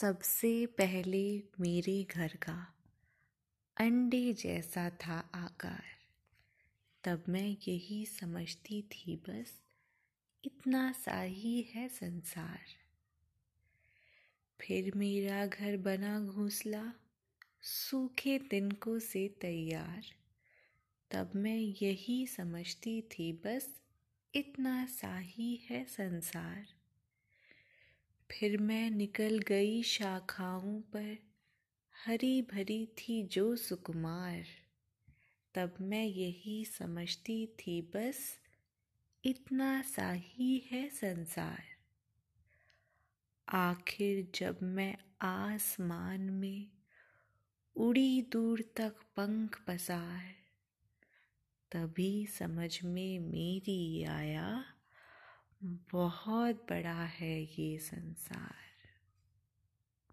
सबसे पहले मेरे घर का अंडे जैसा था आकार। तब मैं यही समझती थी, बस इतना सा ही है संसार। फिर मेरा घर बना घोंसला, सूखे तिनकों से तैयार। तब मैं यही समझती थी, बस इतना सा ही है संसार। फिर मैं निकल गई शाखाओं पर। हरी भरी थी जो सुकुमार। तब मैं यही समझती थी, बस इतना सा ही है संसार। आखिर जब मैं आसमान में उड़ी दूर तक पंख पसार, तभी समझ में मेरी आया बहुत बड़ा है ये संसार।